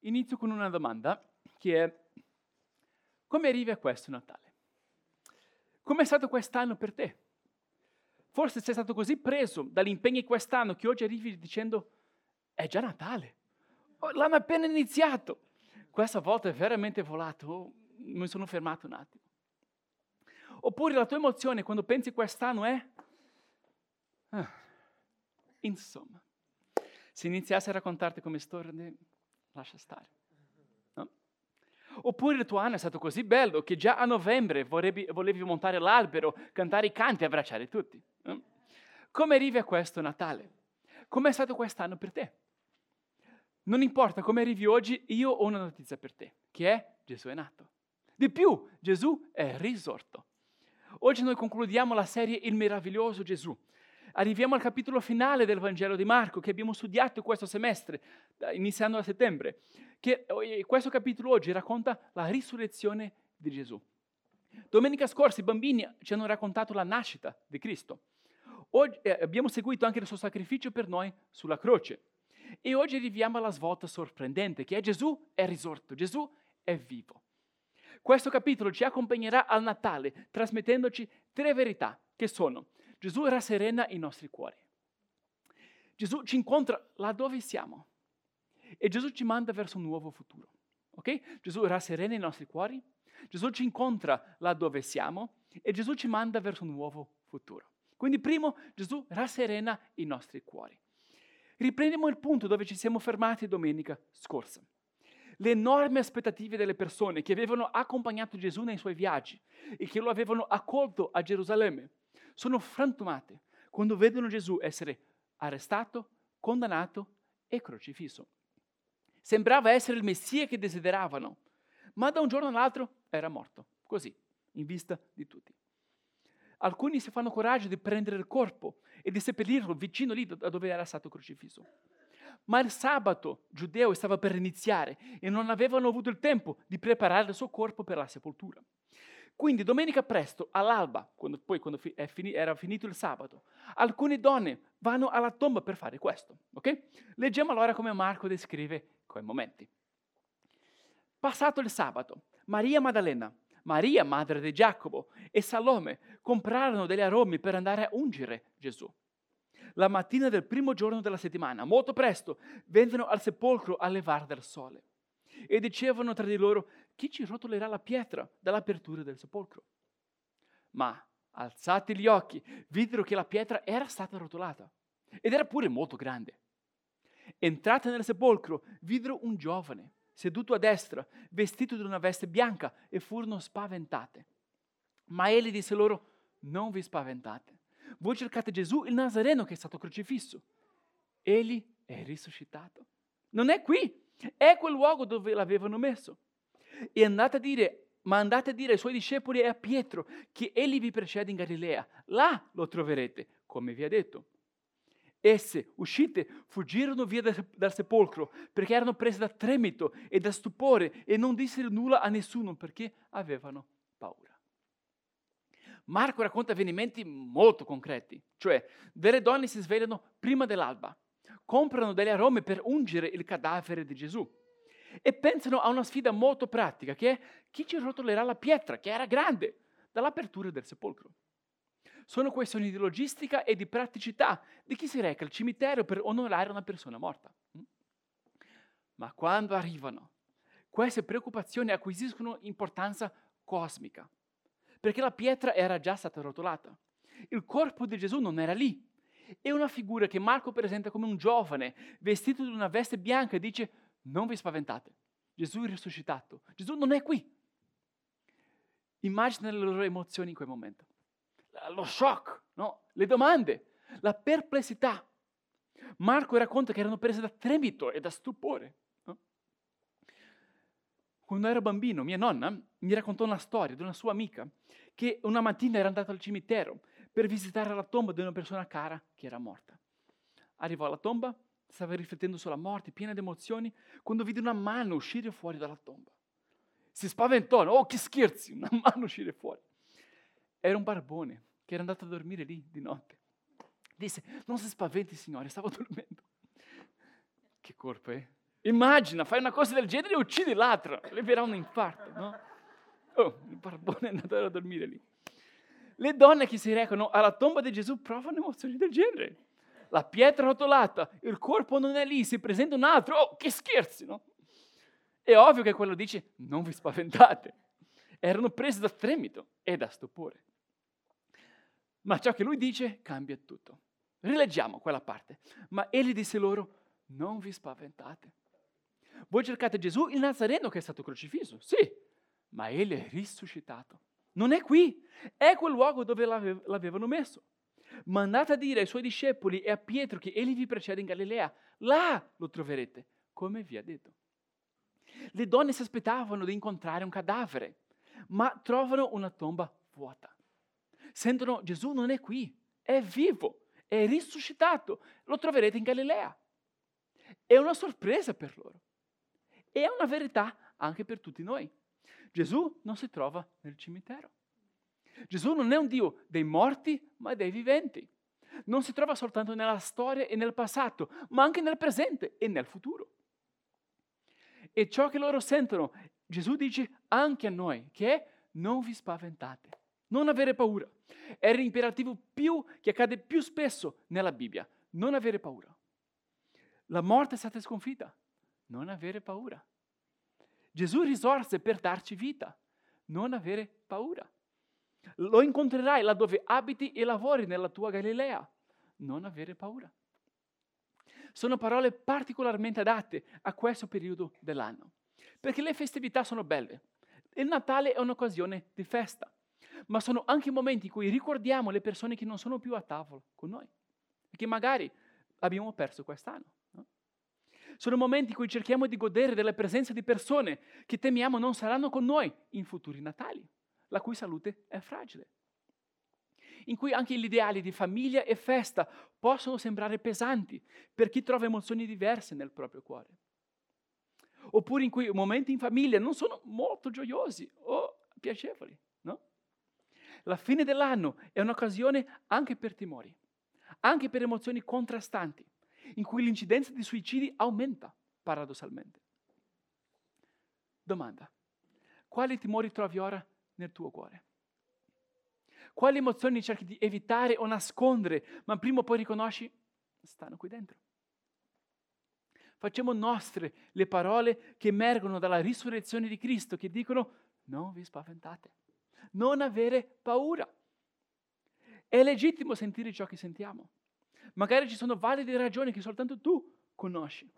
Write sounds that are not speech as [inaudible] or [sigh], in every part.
inizio con una domanda che è come arrivi a questo Natale? Come è stato quest'anno per te? Forse sei stato così preso dagli impegni quest'anno che oggi arrivi dicendo è già Natale, l'hanno appena iniziato. Questa volta è veramente volato, oh, mi sono fermato un attimo. Oppure la tua emozione quando pensi quest'anno è... Ah, insomma, se iniziassi a raccontarti come storia, lascia stare. No? Oppure il tuo anno è stato così bello che già a novembre volevi, volevi montare l'albero, cantare i canti e abbracciare tutti. No? Come arrivi a questo Natale? Come è stato quest'anno per te? Non importa come arrivi oggi, io ho una notizia per te, che è Gesù è nato. Di più, Gesù è risorto. Oggi noi concludiamo la serie Il meraviglioso Gesù. Arriviamo al capitolo finale del Vangelo di Marco che abbiamo studiato questo semestre, iniziando a settembre, che questo capitolo oggi racconta la risurrezione di Gesù. Domenica scorsa i bambini ci hanno raccontato la nascita di Cristo. Oggi eh, abbiamo seguito anche il suo sacrificio per noi sulla croce. E oggi arriviamo alla svolta sorprendente che è Gesù è risorto, Gesù è vivo. Questo capitolo ci accompagnerà al Natale trasmettendoci tre verità che sono Gesù rasserena i nostri cuori. Gesù ci incontra là dove siamo e Gesù ci manda verso un nuovo futuro. Ok? Gesù rasserena i nostri cuori, Gesù ci incontra là dove siamo e Gesù ci manda verso un nuovo futuro. Quindi primo, Gesù rasserena i nostri cuori. Riprendiamo il punto dove ci siamo fermati domenica scorsa. Le enormi aspettative delle persone che avevano accompagnato Gesù nei suoi viaggi e che lo avevano accolto a Gerusalemme sono frantumate quando vedono Gesù essere arrestato, condannato e crocifisso. Sembrava essere il Messia che desideravano, ma da un giorno all'altro era morto, così, in vista di tutti. Alcuni si fanno coraggio di prendere il corpo e di seppellirlo vicino lì da dove era stato crocifisso. Ma il sabato giudeo stava per iniziare e non avevano avuto il tempo di preparare il suo corpo per la sepoltura. Quindi domenica presto, all'alba, quando, poi quando fini, era finito il sabato, alcune donne vanno alla tomba per fare questo. Okay? Leggiamo allora come Marco descrive quei momenti. Passato il sabato, Maria Maddalena, Maria, madre di Giacomo, e Salome comprarono degli aromi per andare a ungere Gesù. La mattina del primo giorno della settimana, molto presto, vennero al sepolcro a levare del sole e dicevano tra di loro, chi ci rotolerà la pietra dall'apertura del sepolcro? Ma, alzati gli occhi, videro che la pietra era stata rotolata ed era pure molto grande. Entrate nel sepolcro, videro un giovane seduto a destra, vestito di una veste bianca, e furono spaventate. Ma egli disse loro, non vi spaventate. Voi cercate Gesù, il Nazareno, che è stato crocifisso. Egli è risuscitato. Non è qui, è quel luogo dove l'avevano messo. E andate a dire, ma andate a dire ai suoi discepoli e a Pietro che egli vi precede in Galilea. Là lo troverete, come vi ha detto. Esse, uscite, fuggirono via dal sepolcro perché erano prese da tremito e da stupore e non dissero nulla a nessuno perché avevano paura. Marco racconta avvenimenti molto concreti, cioè delle donne si svegliano prima dell'alba, comprano delle arome per ungere il cadavere di Gesù e pensano a una sfida molto pratica che è chi ci rotolerà la pietra che era grande dall'apertura del sepolcro sono questioni di logistica e di praticità di chi si reca al cimitero per onorare una persona morta. Mm? Ma quando arrivano, queste preoccupazioni acquisiscono importanza cosmica, perché la pietra era già stata rotolata. Il corpo di Gesù non era lì. È una figura che Marco presenta come un giovane vestito di una veste bianca e dice non vi spaventate, Gesù è risuscitato, Gesù non è qui. Immagina le loro emozioni in quel momento lo shock, no? le domande, la perplessità. Marco racconta che erano prese da tremito e da stupore. No? Quando ero bambino, mia nonna mi raccontò una storia di una sua amica che una mattina era andata al cimitero per visitare la tomba di una persona cara che era morta. Arrivò alla tomba, stava riflettendo sulla morte, piena di emozioni, quando vide una mano uscire fuori dalla tomba. Si spaventò, oh che scherzi, una [laughs] mano uscire fuori. Era un barbone che era andato a dormire lì di notte. Disse, non si spaventi signore, stavo [laughs] dormendo. Che corpo, eh? Immagina, fai una cosa del genere e uccidi l'altro, le verrà un infarto, no? Oh, il barbone è andato a dormire lì. Le donne che si recano alla tomba di Gesù provano emozioni del genere. La pietra rotolata, il corpo non è lì, si presenta un altro, oh, che scherzi, no? È ovvio che quello dice, non vi spaventate. Erano presi da tremito e da stupore. Ma ciò che lui dice cambia tutto. Rileggiamo quella parte. Ma egli disse loro, non vi spaventate. Voi cercate Gesù, il Nazareno che è stato crocifisso, sì, ma egli è risuscitato. Non è qui, è quel luogo dove l'avevano messo. Ma andate a dire ai suoi discepoli e a Pietro che egli vi precede in Galilea. Là lo troverete, come vi ha detto. Le donne si aspettavano di incontrare un cadavere, ma trovano una tomba vuota. Sentono Gesù non è qui, è vivo, è risuscitato, lo troverete in Galilea. È una sorpresa per loro. È una verità anche per tutti noi. Gesù non si trova nel cimitero. Gesù non è un Dio dei morti, ma dei viventi. Non si trova soltanto nella storia e nel passato, ma anche nel presente e nel futuro. E ciò che loro sentono, Gesù dice anche a noi, che è non vi spaventate, non avere paura. È l'imperativo più che accade più spesso nella Bibbia, non avere paura. La morte è stata sconfitta, non avere paura. Gesù risorse per darci vita, non avere paura. Lo incontrerai laddove abiti e lavori nella tua Galilea, non avere paura. Sono parole particolarmente adatte a questo periodo dell'anno, perché le festività sono belle. Il Natale è un'occasione di festa, ma sono anche momenti in cui ricordiamo le persone che non sono più a tavola con noi, che magari abbiamo perso quest'anno. Sono momenti in cui cerchiamo di godere della presenza di persone che temiamo non saranno con noi in futuri Natali, la cui salute è fragile. In cui anche gli ideali di famiglia e festa possono sembrare pesanti per chi trova emozioni diverse nel proprio cuore. Oppure in cui momenti in famiglia non sono molto gioiosi o piacevoli, no? La fine dell'anno è un'occasione anche per timori, anche per emozioni contrastanti in cui l'incidenza di suicidi aumenta, paradossalmente. Domanda, quali timori trovi ora nel tuo cuore? Quali emozioni cerchi di evitare o nascondere, ma prima o poi riconosci stanno qui dentro? Facciamo nostre le parole che emergono dalla risurrezione di Cristo, che dicono non vi spaventate, non avere paura. È legittimo sentire ciò che sentiamo. Magari ci sono valide ragioni che soltanto tu conosci.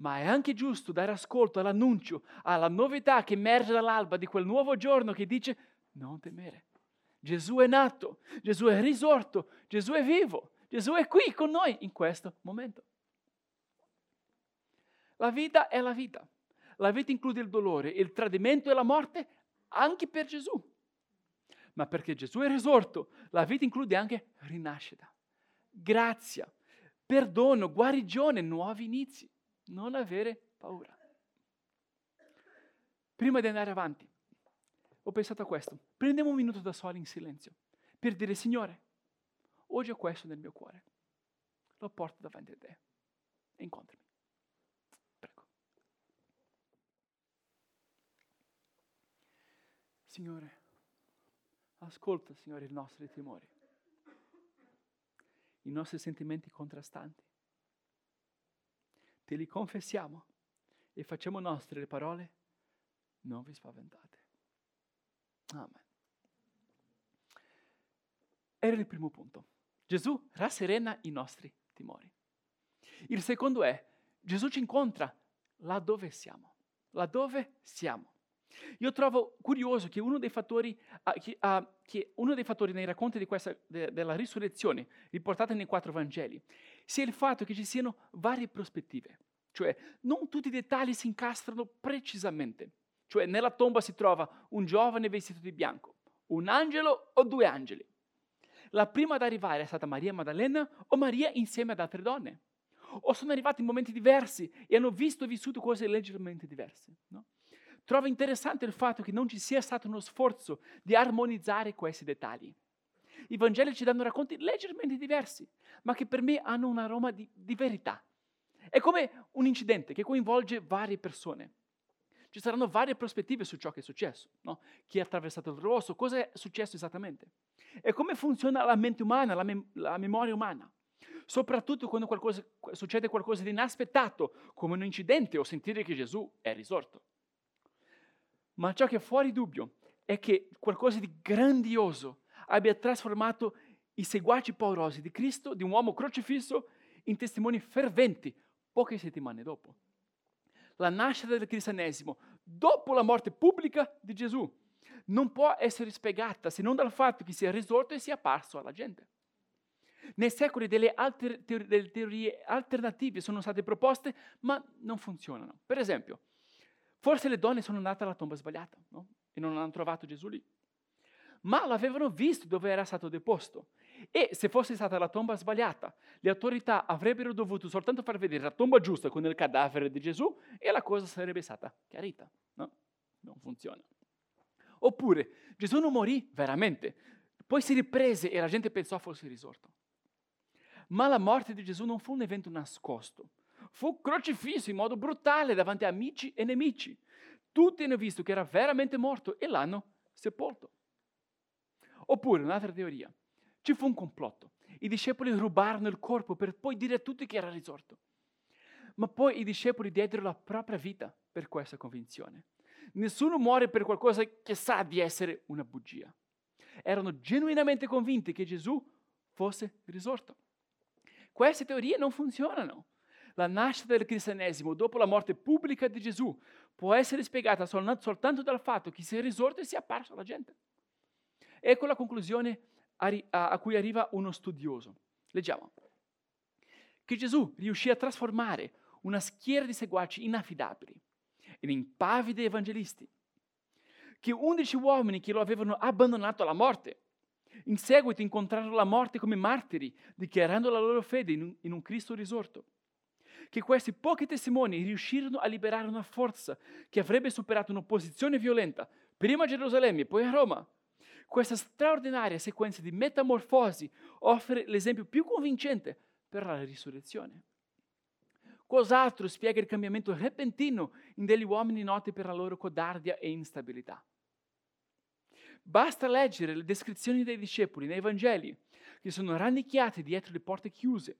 Ma è anche giusto dare ascolto all'annuncio, alla novità che emerge dall'alba di quel nuovo giorno che dice non temere. Gesù è nato, Gesù è risorto, Gesù è vivo, Gesù è qui con noi in questo momento. La vita è la vita. La vita include il dolore, il tradimento e la morte anche per Gesù. Ma perché Gesù è risorto, la vita include anche rinascita grazia, perdono, guarigione, nuovi inizi. Non avere paura. Prima di andare avanti, ho pensato a questo. Prendiamo un minuto da soli in silenzio per dire, Signore, oggi ho questo nel mio cuore. Lo porto davanti a te e incontrami. Prego. Signore, ascolta, Signore, i nostri timori i nostri sentimenti contrastanti. Te li confessiamo e facciamo nostre le parole, non vi spaventate. Amen. Era il primo punto. Gesù rasserena i nostri timori. Il secondo è, Gesù ci incontra laddove siamo, laddove siamo. Io trovo curioso che uno dei fattori, uh, che, uh, che uno dei fattori nei racconti di questa, de, della risurrezione, riportati nei quattro Vangeli, sia il fatto che ci siano varie prospettive. Cioè, non tutti i dettagli si incastrano precisamente. Cioè, nella tomba si trova un giovane vestito di bianco, un angelo o due angeli. La prima ad arrivare è stata Maria Maddalena o Maria insieme ad altre donne. O sono arrivati in momenti diversi e hanno visto e vissuto cose leggermente diverse. No? Trovo interessante il fatto che non ci sia stato uno sforzo di armonizzare questi dettagli. I Vangeli ci danno racconti leggermente diversi, ma che per me hanno un aroma di, di verità. È come un incidente che coinvolge varie persone. Ci saranno varie prospettive su ciò che è successo. No? Chi ha attraversato il rosso, cosa è successo esattamente. E come funziona la mente umana, la, mem- la memoria umana. Soprattutto quando qualcosa, succede qualcosa di inaspettato, come un incidente o sentire che Gesù è risorto. Ma ciò che è fuori dubbio è che qualcosa di grandioso abbia trasformato i seguaci paurosi di Cristo, di un uomo crocifisso, in testimoni ferventi poche settimane dopo. La nascita del cristianesimo, dopo la morte pubblica di Gesù, non può essere spiegata se non dal fatto che sia risorto e sia apparso alla gente. Nei secoli delle, alter, teorie, alternative sono state proposte, ma non funzionano. Per esempio, forse le donne sono andate alla tomba sbagliata no? e non hanno trovato Gesù lì. Ma l'avevano visto dove era stato deposto. E se fosse stata la tomba sbagliata, le autorità avrebbero dovuto soltanto far vedere la tomba giusta con il cadavere di Gesù e la cosa sarebbe stata chiarita. No? Non funziona. Oppure Gesù non morì veramente, poi si riprese e la gente pensò fosse risorto. Ma la morte di Gesù non fu un evento nascosto, fu crocifisso in modo brutale davanti a amici e nemici. Tutti hanno visto che era veramente morto e l'hanno sepolto. Oppure un'altra teoria, ci fu un complotto. I discepoli rubarono il corpo per poi dire a tutti che era risorto. Ma poi i discepoli diedero la propria vita per questa convinzione. Nessuno muore per qualcosa che sa di essere una bugia. Erano genuinamente convinti che Gesù fosse risorto. Queste teorie non funzionano. La nascita del cristianesimo dopo la morte pubblica di Gesù può essere spiegata soltanto dal fatto che sia risorto e sia apparso alla gente. Ecco la conclusione a cui arriva uno studioso. Leggiamo. Che Gesù riuscì a trasformare una schiera di seguaci inaffidabili in impavidi evangelisti. Che undici uomini che lo avevano abbandonato alla morte in seguito incontrarono la morte come martiri, dichiarando la loro fede in un, in un Cristo risorto. Che questi pochi testimoni riuscirono a liberare una forza che avrebbe superato un'opposizione violenta, prima a Gerusalemme e poi a Roma. Questa straordinaria sequenza di metamorfosi offre l'esempio più convincente per la risurrezione. Cos'altro spiega il cambiamento repentino in degli uomini noti per la loro codardia e instabilità? Basta leggere le descrizioni dei discepoli nei Vangeli, che sono rannicchiati dietro le porte chiuse,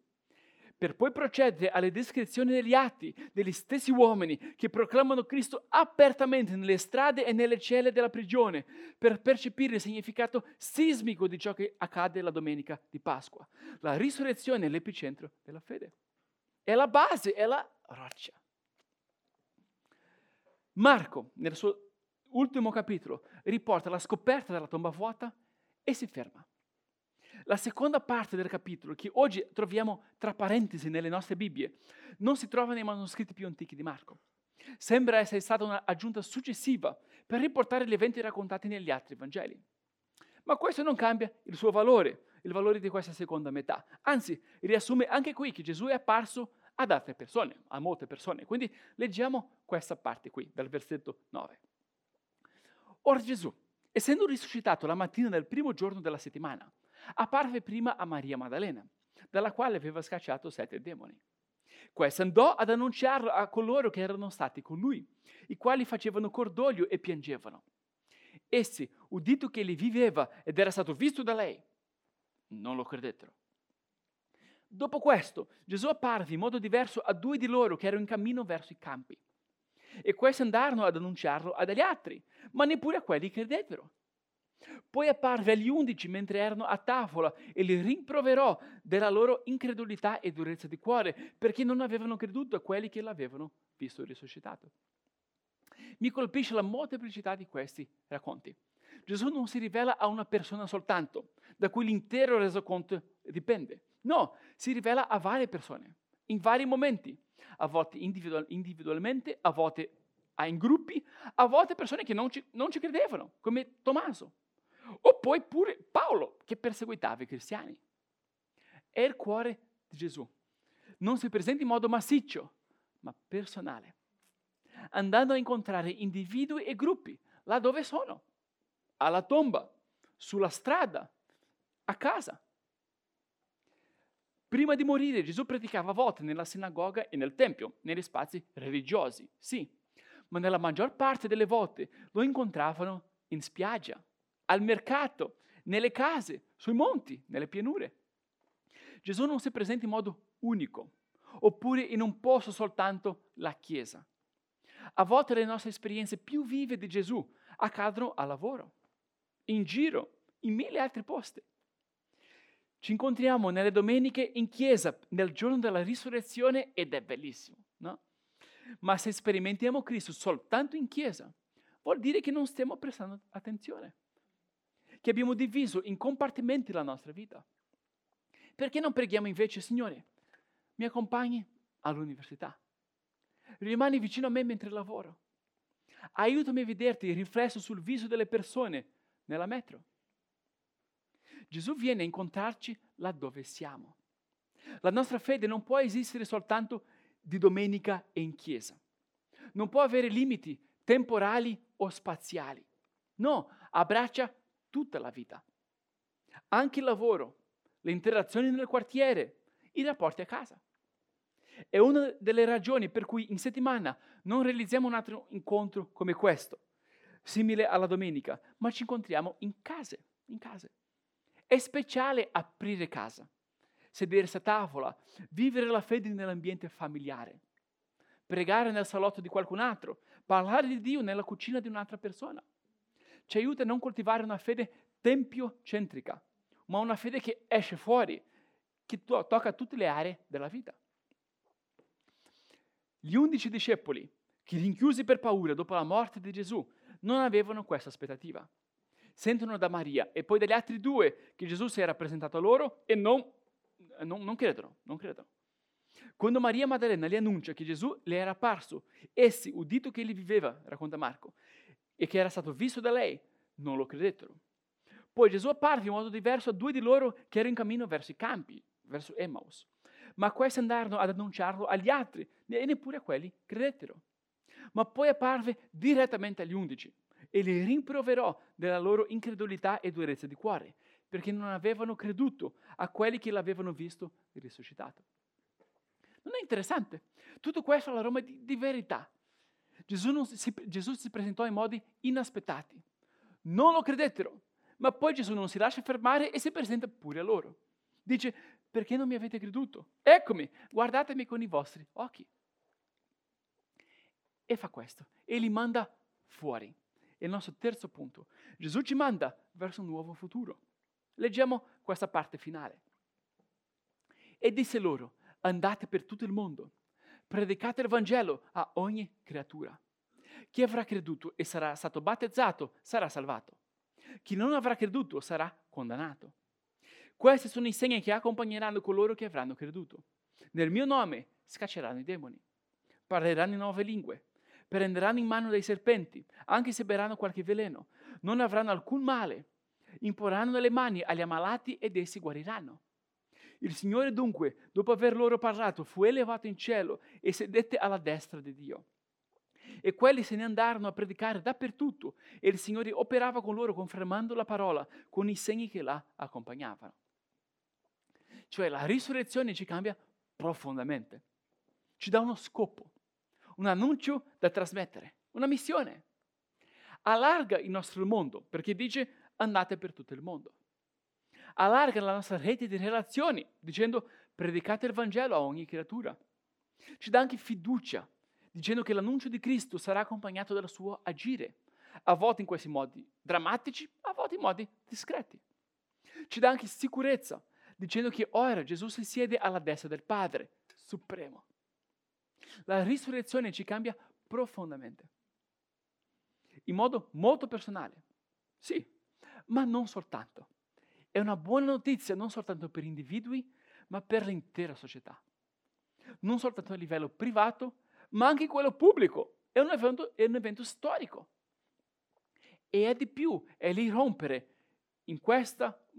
per poi procedere alle descrizioni degli atti degli stessi uomini che proclamano Cristo apertamente nelle strade e nelle celle della prigione, per percepire il significato sismico di ciò che accade la domenica di Pasqua. La risurrezione è l'epicentro della fede. È la base, è la roccia. Marco, nel suo ultimo capitolo, riporta la scoperta della tomba vuota e si ferma. La seconda parte del capitolo, che oggi troviamo tra parentesi nelle nostre Bibbie, non si trova nei manoscritti più antichi di Marco. Sembra essere stata un'aggiunta successiva per riportare gli eventi raccontati negli altri Vangeli. Ma questo non cambia il suo valore, il valore di questa seconda metà. Anzi, riassume anche qui che Gesù è apparso ad altre persone, a molte persone. Quindi leggiamo questa parte qui, dal versetto 9. Ora Gesù, essendo risuscitato la mattina del primo giorno della settimana, apparve prima a Maria Maddalena, dalla quale aveva scacciato sette demoni. Questa andò ad annunciarlo a coloro che erano stati con lui, i quali facevano cordoglio e piangevano. Essi, udito che egli viveva ed era stato visto da lei, non lo credettero. Dopo questo, Gesù apparve in modo diverso a due di loro che erano in cammino verso i campi. E questi andarono ad annunciarlo ad altri, ma neppure a quelli credettero. Poi apparve agli undici mentre erano a tavola e li rimproverò della loro incredulità e durezza di cuore, perché non avevano creduto a quelli che l'avevano visto risuscitato. Mi colpisce la molteplicità di questi racconti. Gesù non si rivela a una persona soltanto, da cui l'intero resoconto dipende. No, si rivela a varie persone, in vari momenti, a volte individual, individualmente, a volte in gruppi, a volte persone che non ci, non ci credevano, come Tommaso. Poi pure Paolo, che perseguitava i cristiani. È il cuore di Gesù. Non si presenta in modo massiccio, ma personale, andando a incontrare individui e gruppi là dove sono, alla tomba, sulla strada, a casa. Prima di morire Gesù predicava a volte nella sinagoga e nel tempio, negli spazi religiosi, sì, ma nella maggior parte delle volte lo incontravano in spiaggia, al mercato, nelle case, sui monti, nelle pianure. Gesù non si presenta in modo unico, oppure in un posto soltanto la Chiesa. A volte le nostre esperienze più vive di Gesù accadono al lavoro, in giro, in mille altri posti. Ci incontriamo nelle domeniche in chiesa nel giorno della risurrezione ed è bellissimo, no? Ma se sperimentiamo Cristo soltanto in chiesa, vuol dire che non stiamo prestando attenzione, che abbiamo diviso in compartimenti la nostra vita. Perché non preghiamo invece, Signore, mi accompagni all'università, rimani vicino a me mentre lavoro, aiutami a vederti riflesso sul viso delle persone nella metro. Gesù viene a incontrarci laddove siamo. La nostra fede non può esistere soltanto di domenica e in chiesa. Non può avere limiti temporali o spaziali. No, abbraccia tutta la vita. Anche il lavoro, le interazioni nel quartiere, i rapporti a casa. È una delle ragioni per cui in settimana non realizziamo un altro incontro come questo, simile alla domenica, ma ci incontriamo in case, in case. È speciale aprire casa, sedersi a tavola, vivere la fede nell'ambiente familiare, pregare nel salotto di qualcun altro, parlare di Dio nella cucina di un'altra persona. Ci aiuta a non coltivare una fede tempio-centrica, ma una fede che esce fuori, che to- tocca tutte le aree della vita. Gli undici discepoli, che rinchiusi per paura dopo la morte di Gesù, non avevano questa aspettativa sentono da Maria e poi dagli altri due che Gesù si era presentato a loro e non, non, non credono, non credono. Quando Maria Maddalena gli annuncia che Gesù le era apparso, essi, udito che egli viveva, racconta Marco, e che era stato visto da lei, non lo credettero. Poi Gesù apparve in modo diverso a due di loro che erano in cammino verso i campi, verso Emmaus. Ma questi andarono ad annunciarlo agli altri e neppure a quelli credettero. Ma poi apparve direttamente agli undici e li rimproverò della loro incredulità e durezza di cuore, perché non avevano creduto a quelli che l'avevano visto risuscitato. Non è interessante? Tutto questo è l'aroma di, di verità. Gesù si, Gesù si presentò in modi inaspettati. Non lo credettero, ma poi Gesù non si lascia fermare e si presenta pure a loro. Dice, perché non mi avete creduto? Eccomi, guardatemi con i vostri occhi. E fa questo, e li manda fuori è il nostro terzo punto. Gesù ci manda verso un nuovo futuro. Leggiamo questa parte finale. E disse loro, andate per tutto il mondo, predicate il Vangelo a ogni creatura. Chi avrà creduto e sarà stato battezzato sarà salvato. Chi non avrà creduto sarà condannato. Questi sono i segni che accompagneranno coloro che avranno creduto. Nel mio nome scacceranno i demoni, parleranno in nuove lingue, prenderanno in mano dei serpenti, anche se berranno qualche veleno, non avranno alcun male, imporranno le mani agli ammalati ed essi guariranno. Il Signore dunque, dopo aver loro parlato, fu elevato in cielo e sedette alla destra di Dio. E quelli se ne andarono a predicare dappertutto e il Signore operava con loro confermando la parola con i segni che la accompagnavano. Cioè la risurrezione ci cambia profondamente, ci dà uno scopo un annuncio da trasmettere, una missione. Allarga il nostro mondo perché dice andate per tutto il mondo. Allarga la nostra rete di relazioni dicendo predicate il Vangelo a ogni creatura. Ci dà anche fiducia dicendo che l'annuncio di Cristo sarà accompagnato dal suo agire, a volte in questi modi drammatici, a volte in modi discreti. Ci dà anche sicurezza dicendo che ora Gesù si siede alla destra del Padre, supremo. La risurrezione ci cambia profondamente, in modo molto personale, sì, ma non soltanto. È una buona notizia non soltanto per individui, ma per l'intera società. Non soltanto a livello privato, ma anche quello pubblico. È un evento, è un evento storico. E è di più, è l'irrompere in,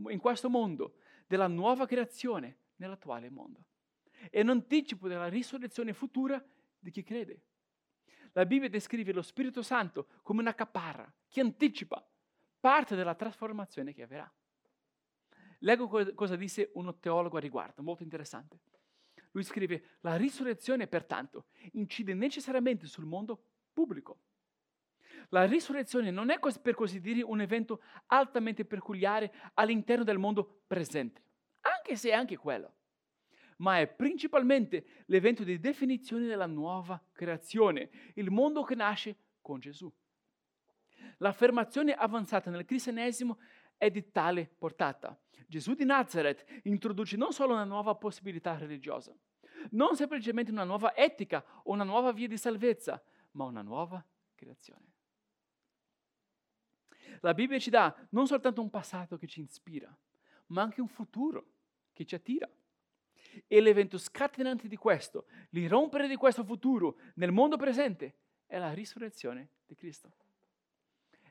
in questo mondo della nuova creazione nell'attuale mondo è un anticipo della risurrezione futura di chi crede. La Bibbia descrive lo Spirito Santo come una caparra che anticipa parte della trasformazione che avverrà. Leggo cosa disse uno teologo a riguardo, molto interessante. Lui scrive, la risurrezione pertanto incide necessariamente sul mondo pubblico. La risurrezione non è per così dire un evento altamente peculiare all'interno del mondo presente, anche se è anche quello, ma è principalmente l'evento di definizione della nuova creazione, il mondo che nasce con Gesù. L'affermazione avanzata nel cristianesimo è di tale portata. Gesù di Nazareth introduce non solo una nuova possibilità religiosa, non semplicemente una nuova etica o una nuova via di salvezza, ma una nuova creazione. La Bibbia ci dà non soltanto un passato che ci ispira, ma anche un futuro che ci attira. E l'evento scatenante di questo, l'irrompere di questo futuro nel mondo presente, è la risurrezione di Cristo.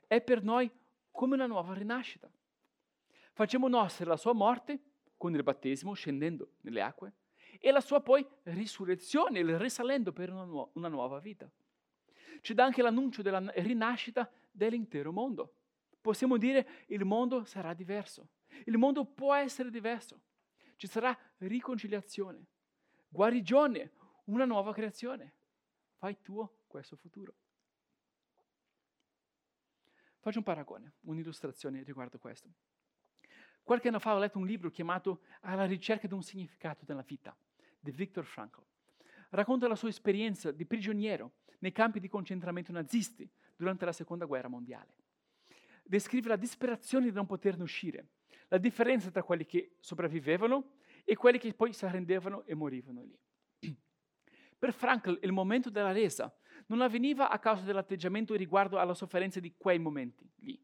È per noi come una nuova rinascita. Facciamo nostra la sua morte con il battesimo scendendo nelle acque e la sua poi risurrezione, il risalendo per una, nu- una nuova vita. Ci dà anche l'annuncio della rinascita dell'intero mondo. Possiamo dire il mondo sarà diverso. Il mondo può essere diverso. Ci sarà riconciliazione, guarigione, una nuova creazione. Fai tuo questo futuro. Faccio un paragone, un'illustrazione riguardo questo. Qualche anno fa ho letto un libro chiamato Alla ricerca di un significato della vita, di Viktor Frankl. Racconta la sua esperienza di prigioniero nei campi di concentramento nazisti durante la seconda guerra mondiale. Descrive la disperazione di non poterne uscire, la differenza tra quelli che sopravvivevano e quelli che poi si arrendevano e morivano lì. [clears throat] Per Frankl il momento della resa non avveniva a causa dell'atteggiamento riguardo alla sofferenza di quei momenti lì,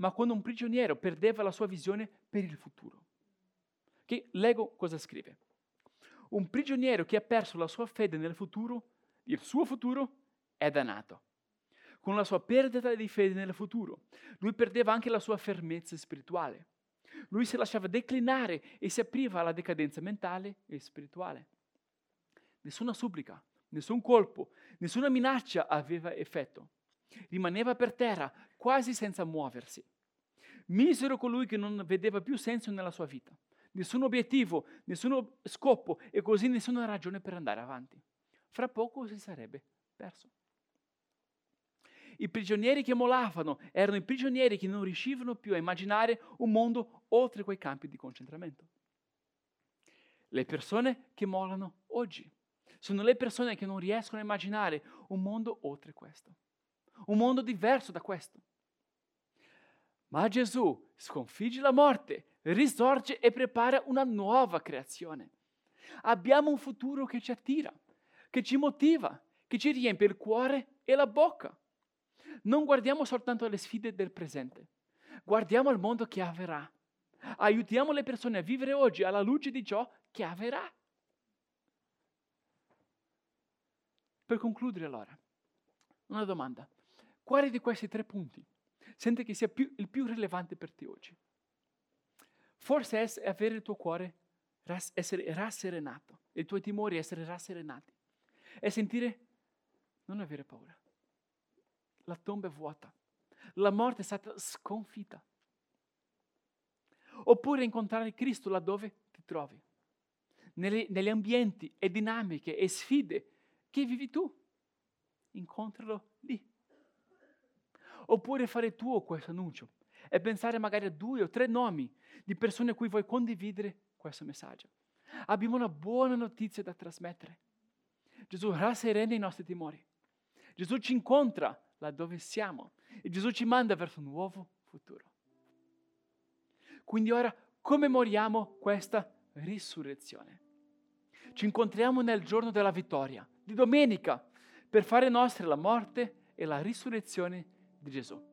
ma quando un prigioniero perdeva la sua visione per il futuro. Che leggo cosa scrive. Un prigioniero che ha perso la sua fede nel futuro, il suo futuro, è dannato. Con la sua perdita di fede nel futuro, lui perdeva anche la sua fermezza spirituale. Lui si lasciava declinare e si apriva alla decadenza mentale e spirituale. Nessuna supplica, nessun colpo, nessuna minaccia aveva effetto. Rimaneva per terra, quasi senza muoversi. Misero colui che non vedeva più senso nella sua vita, nessun obiettivo, nessuno scopo e così nessuna ragione per andare avanti. Fra poco si sarebbe perso. I prigionieri che molavano erano i prigionieri che non riuscivano più a immaginare un mondo oltre quei campi di concentramento. Le persone che molano oggi sono le persone che non riescono a immaginare un mondo oltre questo, un mondo diverso da questo. Ma Gesù sconfigge la morte, risorge e prepara una nuova creazione. Abbiamo un futuro che ci attira, che ci motiva, che ci riempie il cuore e la bocca. Non guardiamo soltanto alle sfide del presente, guardiamo al mondo che avverrà. Aiutiamo le persone a vivere oggi alla luce di ciò che avverrà. Per concludere allora, una domanda. Quale di questi tre punti sente che sia più, il più rilevante per te oggi? Forse è avere il tuo cuore, essere rasserenato, i tuoi timori essere rasserenati. È sentire non avere paura. La tomba è vuota. La morte è stata sconfitta. Oppure incontrare Cristo laddove ti trovi, negli, negli ambienti e dinamiche e sfide che vivi tu. Incontralo lì. Oppure fare tuo questo annuncio e pensare magari a due o tre nomi di persone a cui vuoi condividere questo messaggio. Abbiamo una buona notizia da trasmettere. Gesù rasserena i nostri timori. Gesù ci incontra laddove siamo e Gesù ci manda verso un nuovo futuro. Quindi ora commemoriamo questa risurrezione. Ci incontriamo nel giorno della vittoria, di domenica, per fare nostra la morte e la risurrezione di Gesù.